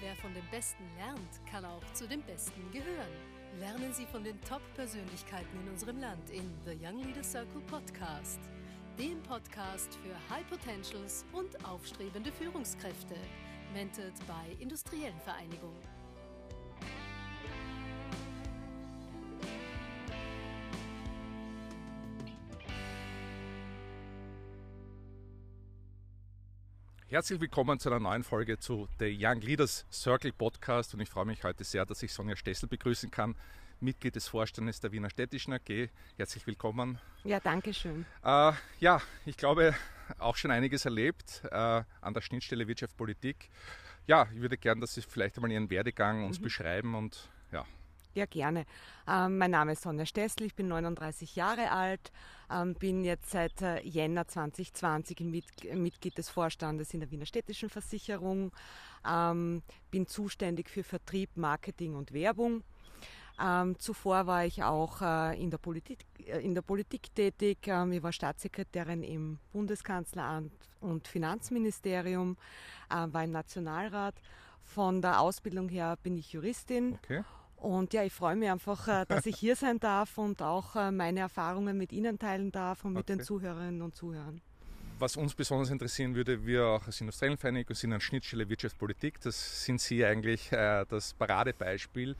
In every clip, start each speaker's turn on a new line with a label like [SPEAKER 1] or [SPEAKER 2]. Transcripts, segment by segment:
[SPEAKER 1] Wer von dem Besten lernt, kann auch zu den Besten gehören. Lernen Sie von den Top-Persönlichkeiten in unserem Land in The Young Leader Circle Podcast, dem Podcast für High Potentials und aufstrebende Führungskräfte, mentored bei Industriellen Vereinigung.
[SPEAKER 2] Herzlich willkommen zu einer neuen Folge zu The Young Leaders Circle Podcast und ich freue mich heute sehr, dass ich Sonja Stessel begrüßen kann, Mitglied des Vorstandes der Wiener Städtischen AG. Herzlich willkommen.
[SPEAKER 3] Ja, danke schön.
[SPEAKER 2] Äh, ja, ich glaube, auch schon einiges erlebt äh, an der Schnittstelle Wirtschaft Politik. Ja, ich würde gerne, dass Sie vielleicht einmal Ihren Werdegang uns mhm. beschreiben und ja,
[SPEAKER 3] ja, gerne. Ähm, mein Name ist Sonja Stessel, ich bin 39 Jahre alt, ähm, bin jetzt seit äh, Jänner 2020 Mit Mitglied des Vorstandes in der Wiener Städtischen Versicherung, ähm, bin zuständig für Vertrieb, Marketing und Werbung. Ähm, zuvor war ich auch äh, in, der Politik, äh, in der Politik tätig. Ähm, ich war Staatssekretärin im Bundeskanzleramt und Finanzministerium, äh, war im Nationalrat. Von der Ausbildung her bin ich Juristin. Okay. Und ja, ich freue mich einfach, äh, dass ich hier sein darf und auch äh, meine Erfahrungen mit Ihnen teilen darf und mit okay. den Zuhörerinnen und Zuhörern.
[SPEAKER 2] Was uns besonders interessieren würde, wir auch als Industriellenvereinigung sind an Schnittstelle Wirtschaftspolitik. Das sind Sie eigentlich äh, das Paradebeispiel.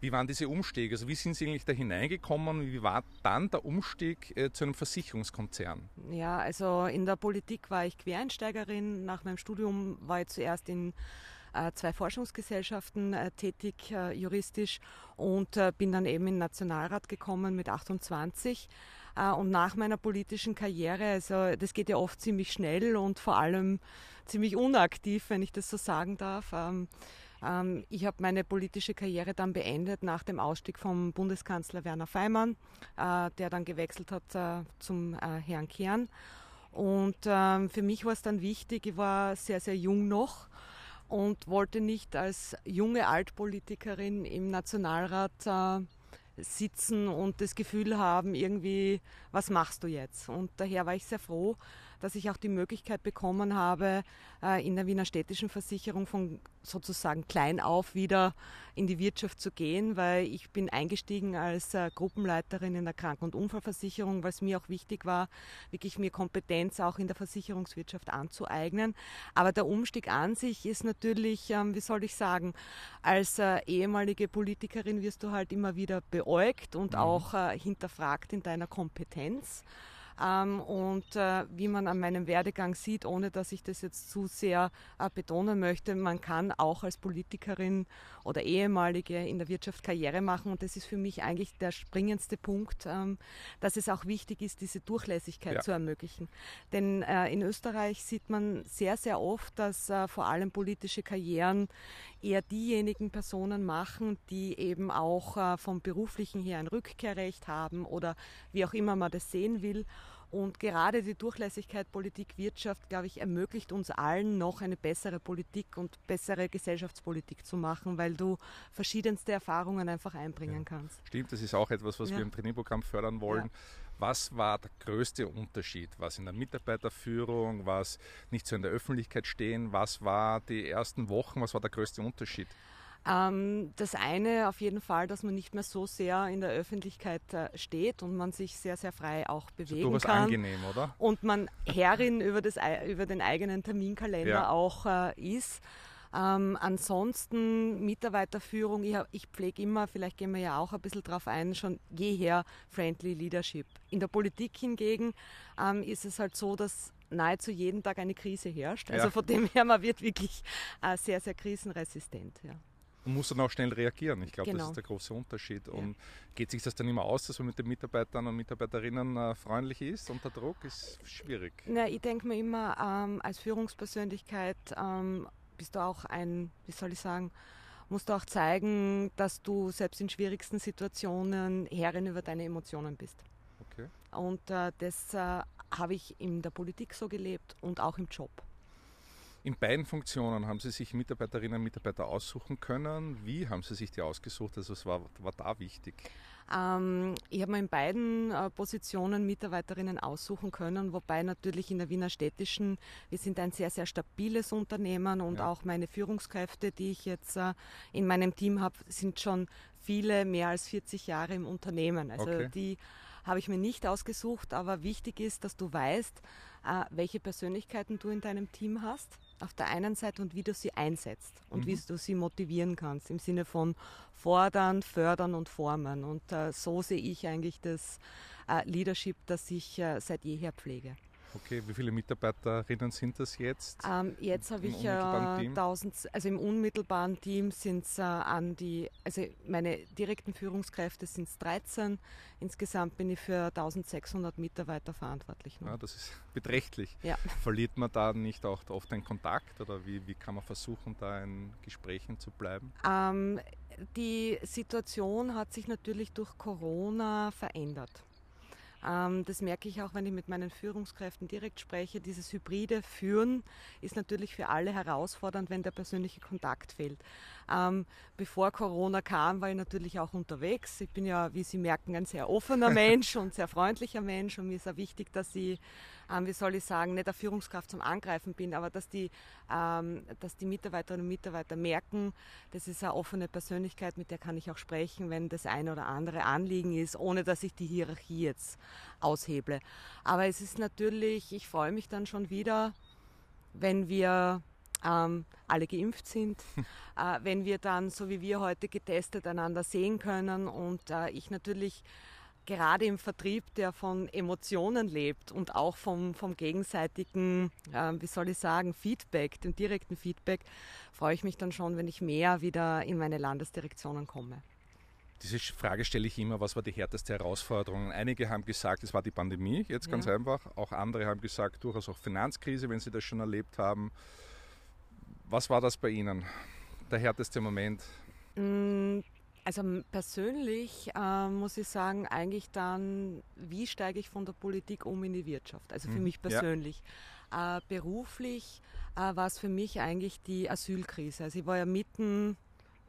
[SPEAKER 2] Wie waren diese Umstiege? Also wie sind Sie eigentlich da hineingekommen? Wie war dann der Umstieg äh, zu einem Versicherungskonzern?
[SPEAKER 3] Ja, also in der Politik war ich Quereinsteigerin. Nach meinem Studium war ich zuerst in zwei Forschungsgesellschaften äh, tätig, äh, juristisch, und bin dann eben in den Nationalrat gekommen mit 28. Und nach meiner politischen Karriere, also das geht ja oft ziemlich schnell und vor allem ziemlich unaktiv, wenn ich das so sagen darf. Ähm, ähm, ich habe meine politische Karriere dann beendet nach dem Ausstieg vom Bundeskanzler Werner Feimann, der dann gewechselt hat zum Herrn Kern. Und ähm, für mich war es dann wichtig, ich war sehr, sehr jung noch und wollte nicht als junge Altpolitikerin im Nationalrat äh, sitzen und das Gefühl haben, irgendwie, was machst du jetzt? Und daher war ich sehr froh, dass ich auch die Möglichkeit bekommen habe, äh, in der Wiener Städtischen Versicherung von sozusagen klein auf wieder in die Wirtschaft zu gehen, weil ich bin eingestiegen als äh, Gruppenleiterin in der Kranken- und Unfallversicherung, weil es mir auch wichtig war, wirklich mir Kompetenz auch in der Versicherungswirtschaft anzueignen. Aber der Umstieg an sich ist natürlich, ähm, wie soll ich sagen, als äh, ehemalige Politikerin wirst du halt immer wieder beäugt und mhm. auch hinterfragt in deiner Kompetenz. Ähm, und äh, wie man an meinem Werdegang sieht, ohne dass ich das jetzt zu sehr äh, betonen möchte, man kann auch als Politikerin oder ehemalige in der Wirtschaft Karriere machen. Und das ist für mich eigentlich der springendste Punkt, ähm, dass es auch wichtig ist, diese Durchlässigkeit ja. zu ermöglichen. Denn äh, in Österreich sieht man sehr, sehr oft, dass äh, vor allem politische Karrieren eher diejenigen Personen machen, die eben auch äh, vom beruflichen her ein Rückkehrrecht haben oder wie auch immer man das sehen will. Und gerade die Durchlässigkeit Politik, Wirtschaft, glaube ich, ermöglicht uns allen noch eine bessere Politik und bessere Gesellschaftspolitik zu machen, weil du verschiedenste Erfahrungen einfach einbringen ja. kannst.
[SPEAKER 2] Stimmt, das ist auch etwas, was ja. wir im Trainingprogramm fördern wollen. Ja. Was war der größte Unterschied? Was in der Mitarbeiterführung, was nicht so in der Öffentlichkeit stehen? Was war die ersten Wochen? Was war der größte Unterschied?
[SPEAKER 3] Ähm, das eine auf jeden Fall, dass man nicht mehr so sehr in der Öffentlichkeit äh, steht und man sich sehr, sehr frei auch bewegen
[SPEAKER 2] also
[SPEAKER 3] kann.
[SPEAKER 2] angenehm, oder?
[SPEAKER 3] Und man Herrin über, das, über den eigenen Terminkalender ja. auch äh, ist. Ähm, ansonsten Mitarbeiterführung, ich, ich pflege immer, vielleicht gehen wir ja auch ein bisschen drauf ein, schon jeher Friendly Leadership. In der Politik hingegen ähm, ist es halt so, dass nahezu jeden Tag eine Krise herrscht. Also ja. von dem her, man wird wirklich äh, sehr, sehr krisenresistent. Ja
[SPEAKER 2] und muss dann auch schnell reagieren. Ich glaube, genau. das ist der große Unterschied. Ja. Und geht sich das dann immer aus, dass man mit den Mitarbeitern und Mitarbeiterinnen äh, freundlich ist unter Druck? Ist schwierig.
[SPEAKER 3] Na, ich denke mir immer, ähm, als Führungspersönlichkeit ähm, bist du auch ein, wie soll ich sagen, musst du auch zeigen, dass du selbst in schwierigsten Situationen Herrin über deine Emotionen bist. Okay. Und äh, das äh, habe ich in der Politik so gelebt und auch im Job.
[SPEAKER 2] In beiden Funktionen haben Sie sich Mitarbeiterinnen und Mitarbeiter aussuchen können. Wie haben Sie sich die ausgesucht? Also was war, war da wichtig?
[SPEAKER 3] Ähm, ich habe mir in beiden äh, Positionen Mitarbeiterinnen aussuchen können, wobei natürlich in der Wiener Städtischen, wir sind ein sehr, sehr stabiles Unternehmen und ja. auch meine Führungskräfte, die ich jetzt äh, in meinem Team habe, sind schon viele mehr als 40 Jahre im Unternehmen. Also okay. die habe ich mir nicht ausgesucht, aber wichtig ist, dass du weißt, äh, welche Persönlichkeiten du in deinem Team hast auf der einen Seite und wie du sie einsetzt und mhm. wie du sie motivieren kannst im Sinne von fordern, fördern und formen. Und äh, so sehe ich eigentlich das äh, Leadership, das ich äh, seit jeher pflege.
[SPEAKER 2] Okay, wie viele Mitarbeiterinnen sind das jetzt?
[SPEAKER 3] Ähm, jetzt habe ich äh, 1000, also im unmittelbaren Team sind es äh, an die, also meine direkten Führungskräfte sind es 13. Insgesamt bin ich für 1600 Mitarbeiter verantwortlich.
[SPEAKER 2] Ja, das ist beträchtlich. Ja. Verliert man da nicht auch oft den Kontakt oder wie, wie kann man versuchen, da in Gesprächen zu bleiben?
[SPEAKER 3] Ähm, die Situation hat sich natürlich durch Corona verändert. Ähm, das merke ich auch, wenn ich mit meinen Führungskräften direkt spreche. Dieses hybride Führen ist natürlich für alle herausfordernd, wenn der persönliche Kontakt fehlt. Ähm, bevor Corona kam, war ich natürlich auch unterwegs. Ich bin ja, wie Sie merken, ein sehr offener Mensch und sehr freundlicher Mensch und mir ist auch wichtig, dass ich ähm, wie soll ich sagen, nicht der Führungskraft zum Angreifen bin, aber dass die, ähm, dass die Mitarbeiterinnen und Mitarbeiter merken, das ist eine offene Persönlichkeit, mit der kann ich auch sprechen, wenn das eine oder andere Anliegen ist, ohne dass ich die Hierarchie jetzt ausheble. Aber es ist natürlich, ich freue mich dann schon wieder, wenn wir ähm, alle geimpft sind, äh, wenn wir dann, so wie wir heute getestet, einander sehen können und äh, ich natürlich gerade im Vertrieb, der von Emotionen lebt und auch vom, vom gegenseitigen, äh, wie soll ich sagen, Feedback, dem direkten Feedback, freue ich mich dann schon, wenn ich mehr wieder in meine Landesdirektionen komme.
[SPEAKER 2] Diese Frage stelle ich immer, was war die härteste Herausforderung? Einige haben gesagt, es war die Pandemie, jetzt ganz ja. einfach. Auch andere haben gesagt, durchaus auch Finanzkrise, wenn sie das schon erlebt haben. Was war das bei Ihnen, der härteste Moment?
[SPEAKER 3] Mm, also persönlich äh, muss ich sagen, eigentlich dann, wie steige ich von der Politik um in die Wirtschaft? Also für hm, mich persönlich. Ja. Äh, beruflich äh, war es für mich eigentlich die Asylkrise. Also ich war ja mitten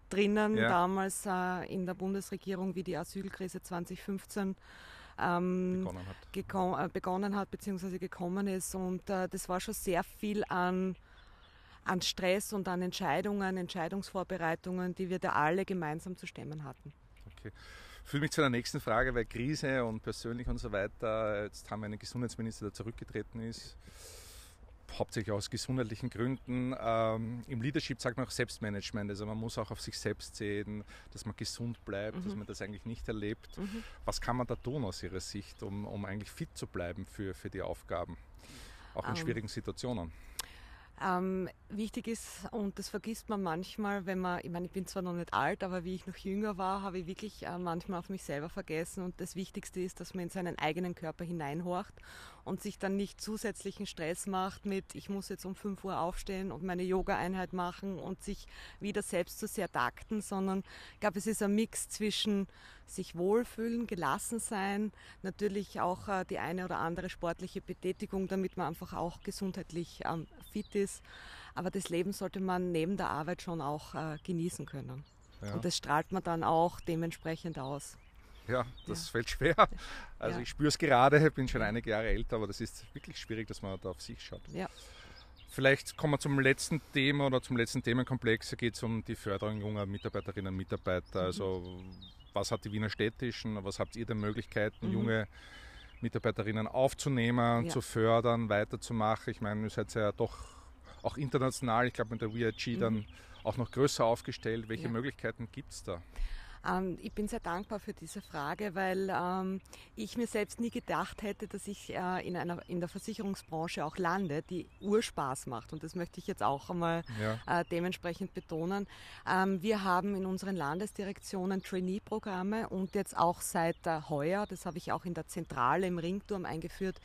[SPEAKER 3] drinnen ja. damals äh, in der Bundesregierung, wie die Asylkrise 2015 ähm, begonnen, hat. Äh, begonnen hat, beziehungsweise gekommen ist. Und äh, das war schon sehr viel an an Stress und an Entscheidungen, Entscheidungsvorbereitungen, die wir da alle gemeinsam zu stemmen hatten.
[SPEAKER 2] Okay. Fühle mich zu der nächsten Frage, weil Krise und persönlich und so weiter. Jetzt haben wir einen Gesundheitsminister, der zurückgetreten ist, hauptsächlich aus gesundheitlichen Gründen. Ähm, Im Leadership sagt man auch Selbstmanagement, also man muss auch auf sich selbst sehen, dass man gesund bleibt, mhm. dass man das eigentlich nicht erlebt. Mhm. Was kann man da tun aus Ihrer Sicht, um, um eigentlich fit zu bleiben für, für die Aufgaben, auch in um. Ähm. schwierigen Situationen?
[SPEAKER 3] Ähm, wichtig ist, und das vergisst man manchmal, wenn man, ich meine, ich bin zwar noch nicht alt, aber wie ich noch jünger war, habe ich wirklich äh, manchmal auf mich selber vergessen. Und das Wichtigste ist, dass man in seinen eigenen Körper hineinhorcht und sich dann nicht zusätzlichen Stress macht mit, ich muss jetzt um 5 Uhr aufstehen und meine Yoga-Einheit machen und sich wieder selbst zu sehr takten, sondern ich glaube, es ist ein Mix zwischen sich wohlfühlen, gelassen sein, natürlich auch äh, die eine oder andere sportliche Betätigung, damit man einfach auch gesundheitlich ähm, fit ist. Aber das Leben sollte man neben der Arbeit schon auch äh, genießen können. Ja. Und das strahlt man dann auch dementsprechend aus.
[SPEAKER 2] Ja, das ja. fällt schwer. Also ja. ich spüre es gerade, bin schon einige Jahre älter, aber das ist wirklich schwierig, dass man da auf sich schaut. Ja. Vielleicht kommen wir zum letzten Thema oder zum letzten Themenkomplex. Da geht es um die Förderung junger Mitarbeiterinnen und Mitarbeiter. Mhm. Also was hat die Wiener Städtischen, was habt ihr denn Möglichkeiten, mhm. junge Mitarbeiterinnen aufzunehmen, ja. zu fördern, weiterzumachen? Ich meine, ihr seid ja doch auch international, ich glaube mit der VIG mhm. dann auch noch größer aufgestellt. Welche ja. Möglichkeiten gibt es da?
[SPEAKER 3] Ähm, ich bin sehr dankbar für diese Frage, weil ähm, ich mir selbst nie gedacht hätte, dass ich äh, in, einer, in der Versicherungsbranche auch lande, die Urspaß macht. Und das möchte ich jetzt auch einmal ja. äh, dementsprechend betonen. Ähm, wir haben in unseren Landesdirektionen Trainee-Programme und jetzt auch seit äh, heuer, das habe ich auch in der Zentrale im Ringturm eingeführt,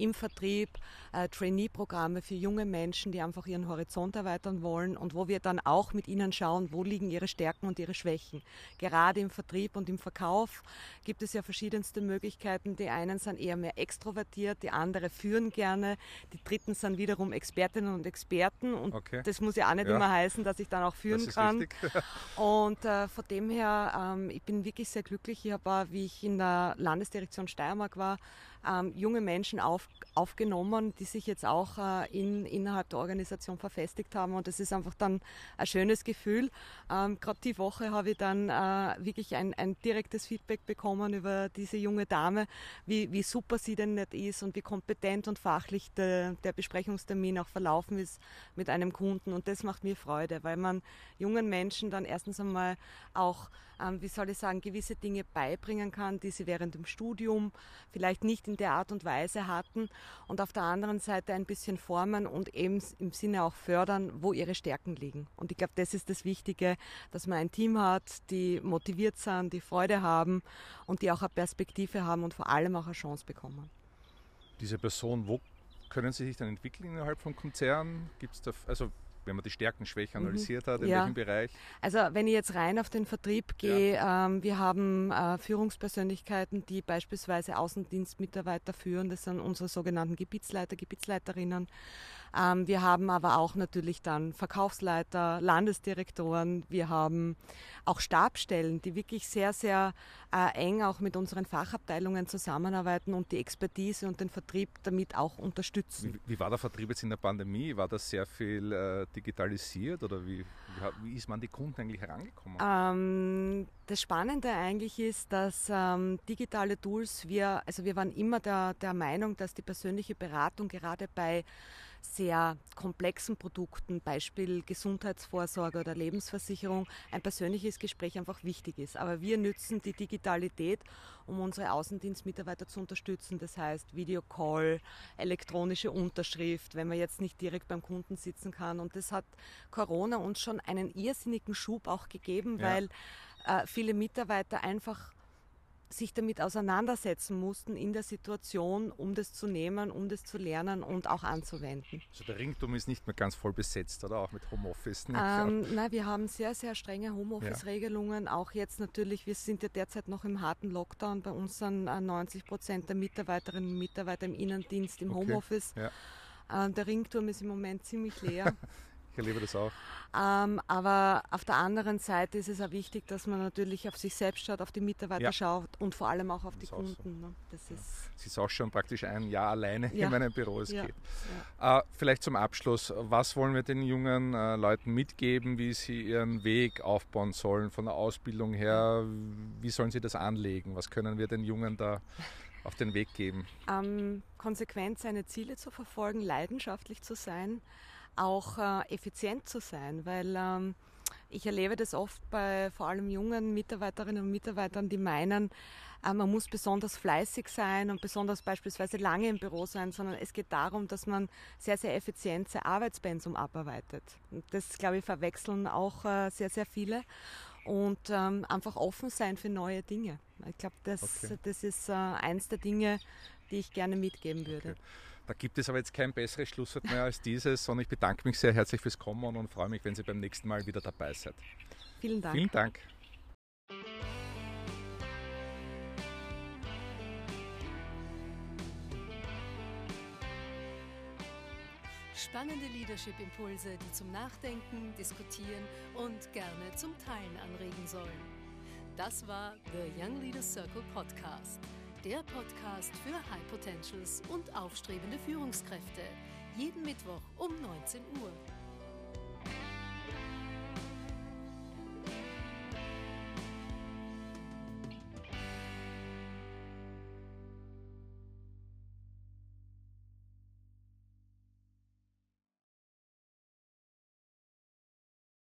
[SPEAKER 3] im Vertrieb äh, Trainee-Programme für junge Menschen, die einfach ihren Horizont erweitern wollen und wo wir dann auch mit ihnen schauen, wo liegen ihre Stärken und ihre Schwächen. Gerade im Vertrieb und im Verkauf gibt es ja verschiedenste Möglichkeiten. Die einen sind eher mehr extrovertiert, die anderen führen gerne, die dritten sind wiederum Expertinnen und Experten und okay. das muss ja auch nicht ja. immer heißen, dass ich dann auch führen kann. und äh, von dem her, ähm, ich bin wirklich sehr glücklich. Ich habe, wie ich in der Landesdirektion Steiermark war, ähm, junge Menschen auf, aufgenommen, die sich jetzt auch äh, in, innerhalb der Organisation verfestigt haben. Und das ist einfach dann ein schönes Gefühl. Ähm, Gerade die Woche habe ich dann äh, wirklich ein, ein direktes Feedback bekommen über diese junge Dame, wie, wie super sie denn nicht ist und wie kompetent und fachlich de, der Besprechungstermin auch verlaufen ist mit einem Kunden. Und das macht mir Freude, weil man jungen Menschen dann erstens einmal auch ähm, wie soll ich sagen, gewisse Dinge beibringen kann, die sie während dem Studium vielleicht nicht der Art und Weise hatten und auf der anderen Seite ein bisschen formen und eben im Sinne auch fördern, wo ihre Stärken liegen. Und ich glaube, das ist das Wichtige, dass man ein Team hat, die motiviert sind, die Freude haben und die auch eine Perspektive haben und vor allem auch eine Chance bekommen.
[SPEAKER 2] Diese Person, wo können Sie sich dann entwickeln innerhalb vom Konzern? Gibt es da, also wenn man die Stärken, Schwächen mhm. analysiert hat, in ja. welchem Bereich?
[SPEAKER 3] Also wenn ich jetzt rein auf den Vertrieb gehe, ja. ähm, wir haben äh, Führungspersönlichkeiten, die beispielsweise Außendienstmitarbeiter führen, das sind unsere sogenannten Gebietsleiter, Gebietsleiterinnen. Ähm, wir haben aber auch natürlich dann Verkaufsleiter, Landesdirektoren, wir haben auch Stabstellen, die wirklich sehr, sehr äh, eng auch mit unseren Fachabteilungen zusammenarbeiten und die Expertise und den Vertrieb damit auch unterstützen.
[SPEAKER 2] Wie, wie war der Vertrieb jetzt in der Pandemie? War das sehr viel äh, digitalisiert oder wie, wie, ist man die Kunden eigentlich herangekommen?
[SPEAKER 3] Ähm, das Spannende eigentlich ist, dass ähm, digitale Tools, wir, also wir waren immer der, der Meinung, dass die persönliche Beratung gerade bei sehr komplexen Produkten, Beispiel Gesundheitsvorsorge oder Lebensversicherung, ein persönliches Gespräch einfach wichtig ist. Aber wir nützen die Digitalität, um unsere Außendienstmitarbeiter zu unterstützen. Das heißt Videocall, elektronische Unterschrift, wenn man jetzt nicht direkt beim Kunden sitzen kann. Und das hat Corona uns schon einen irrsinnigen Schub auch gegeben, ja. weil äh, viele Mitarbeiter einfach sich damit auseinandersetzen mussten in der Situation, um das zu nehmen, um das zu lernen und auch anzuwenden.
[SPEAKER 2] Also der Ringturm ist nicht mehr ganz voll besetzt, oder auch mit Homeoffice?
[SPEAKER 3] Ähm, nein, wir haben sehr, sehr strenge Homeoffice-Regelungen. Ja. Auch jetzt natürlich, wir sind ja derzeit noch im harten Lockdown. Bei uns sind 90 Prozent der Mitarbeiterinnen und Mitarbeiter im Innendienst im okay. Homeoffice. Ja. Äh, der Ringturm ist im Moment ziemlich leer.
[SPEAKER 2] Ich erlebe das auch.
[SPEAKER 3] Ähm, aber auf der anderen Seite ist es auch wichtig, dass man natürlich auf sich selbst schaut, auf die Mitarbeiter ja. schaut und vor allem auch auf das die Kunden. So. Ne? Das
[SPEAKER 2] ja. ist Sie ist auch schon praktisch ein Jahr alleine ja. in meinem Büro es geht. Äh, vielleicht zum Abschluss, was wollen wir den jungen äh, Leuten mitgeben, wie sie ihren Weg aufbauen sollen von der Ausbildung her? Wie sollen sie das anlegen? Was können wir den Jungen da auf den Weg geben?
[SPEAKER 3] Ähm, konsequent seine Ziele zu verfolgen, leidenschaftlich zu sein auch äh, effizient zu sein, weil ähm, ich erlebe das oft bei vor allem jungen Mitarbeiterinnen und Mitarbeitern, die meinen, äh, man muss besonders fleißig sein und besonders beispielsweise lange im Büro sein, sondern es geht darum, dass man sehr, sehr effizient sein Arbeitspensum abarbeitet. Und das, glaube ich, verwechseln auch äh, sehr, sehr viele. Und ähm, einfach offen sein für neue Dinge. Ich glaube, das, okay. das ist äh, eins der Dinge, die ich gerne mitgeben würde. Okay.
[SPEAKER 2] Da gibt es aber jetzt kein besseres Schlusswort mehr als dieses und ich bedanke mich sehr herzlich fürs Kommen und freue mich, wenn Sie beim nächsten Mal wieder dabei seid.
[SPEAKER 3] Vielen Dank.
[SPEAKER 2] Vielen Dank.
[SPEAKER 1] Spannende Leadership-Impulse, die zum Nachdenken, Diskutieren und gerne zum Teilen anregen sollen. Das war The Young Leaders Circle Podcast der Podcast für High Potentials und aufstrebende Führungskräfte. Jeden Mittwoch um 19 Uhr.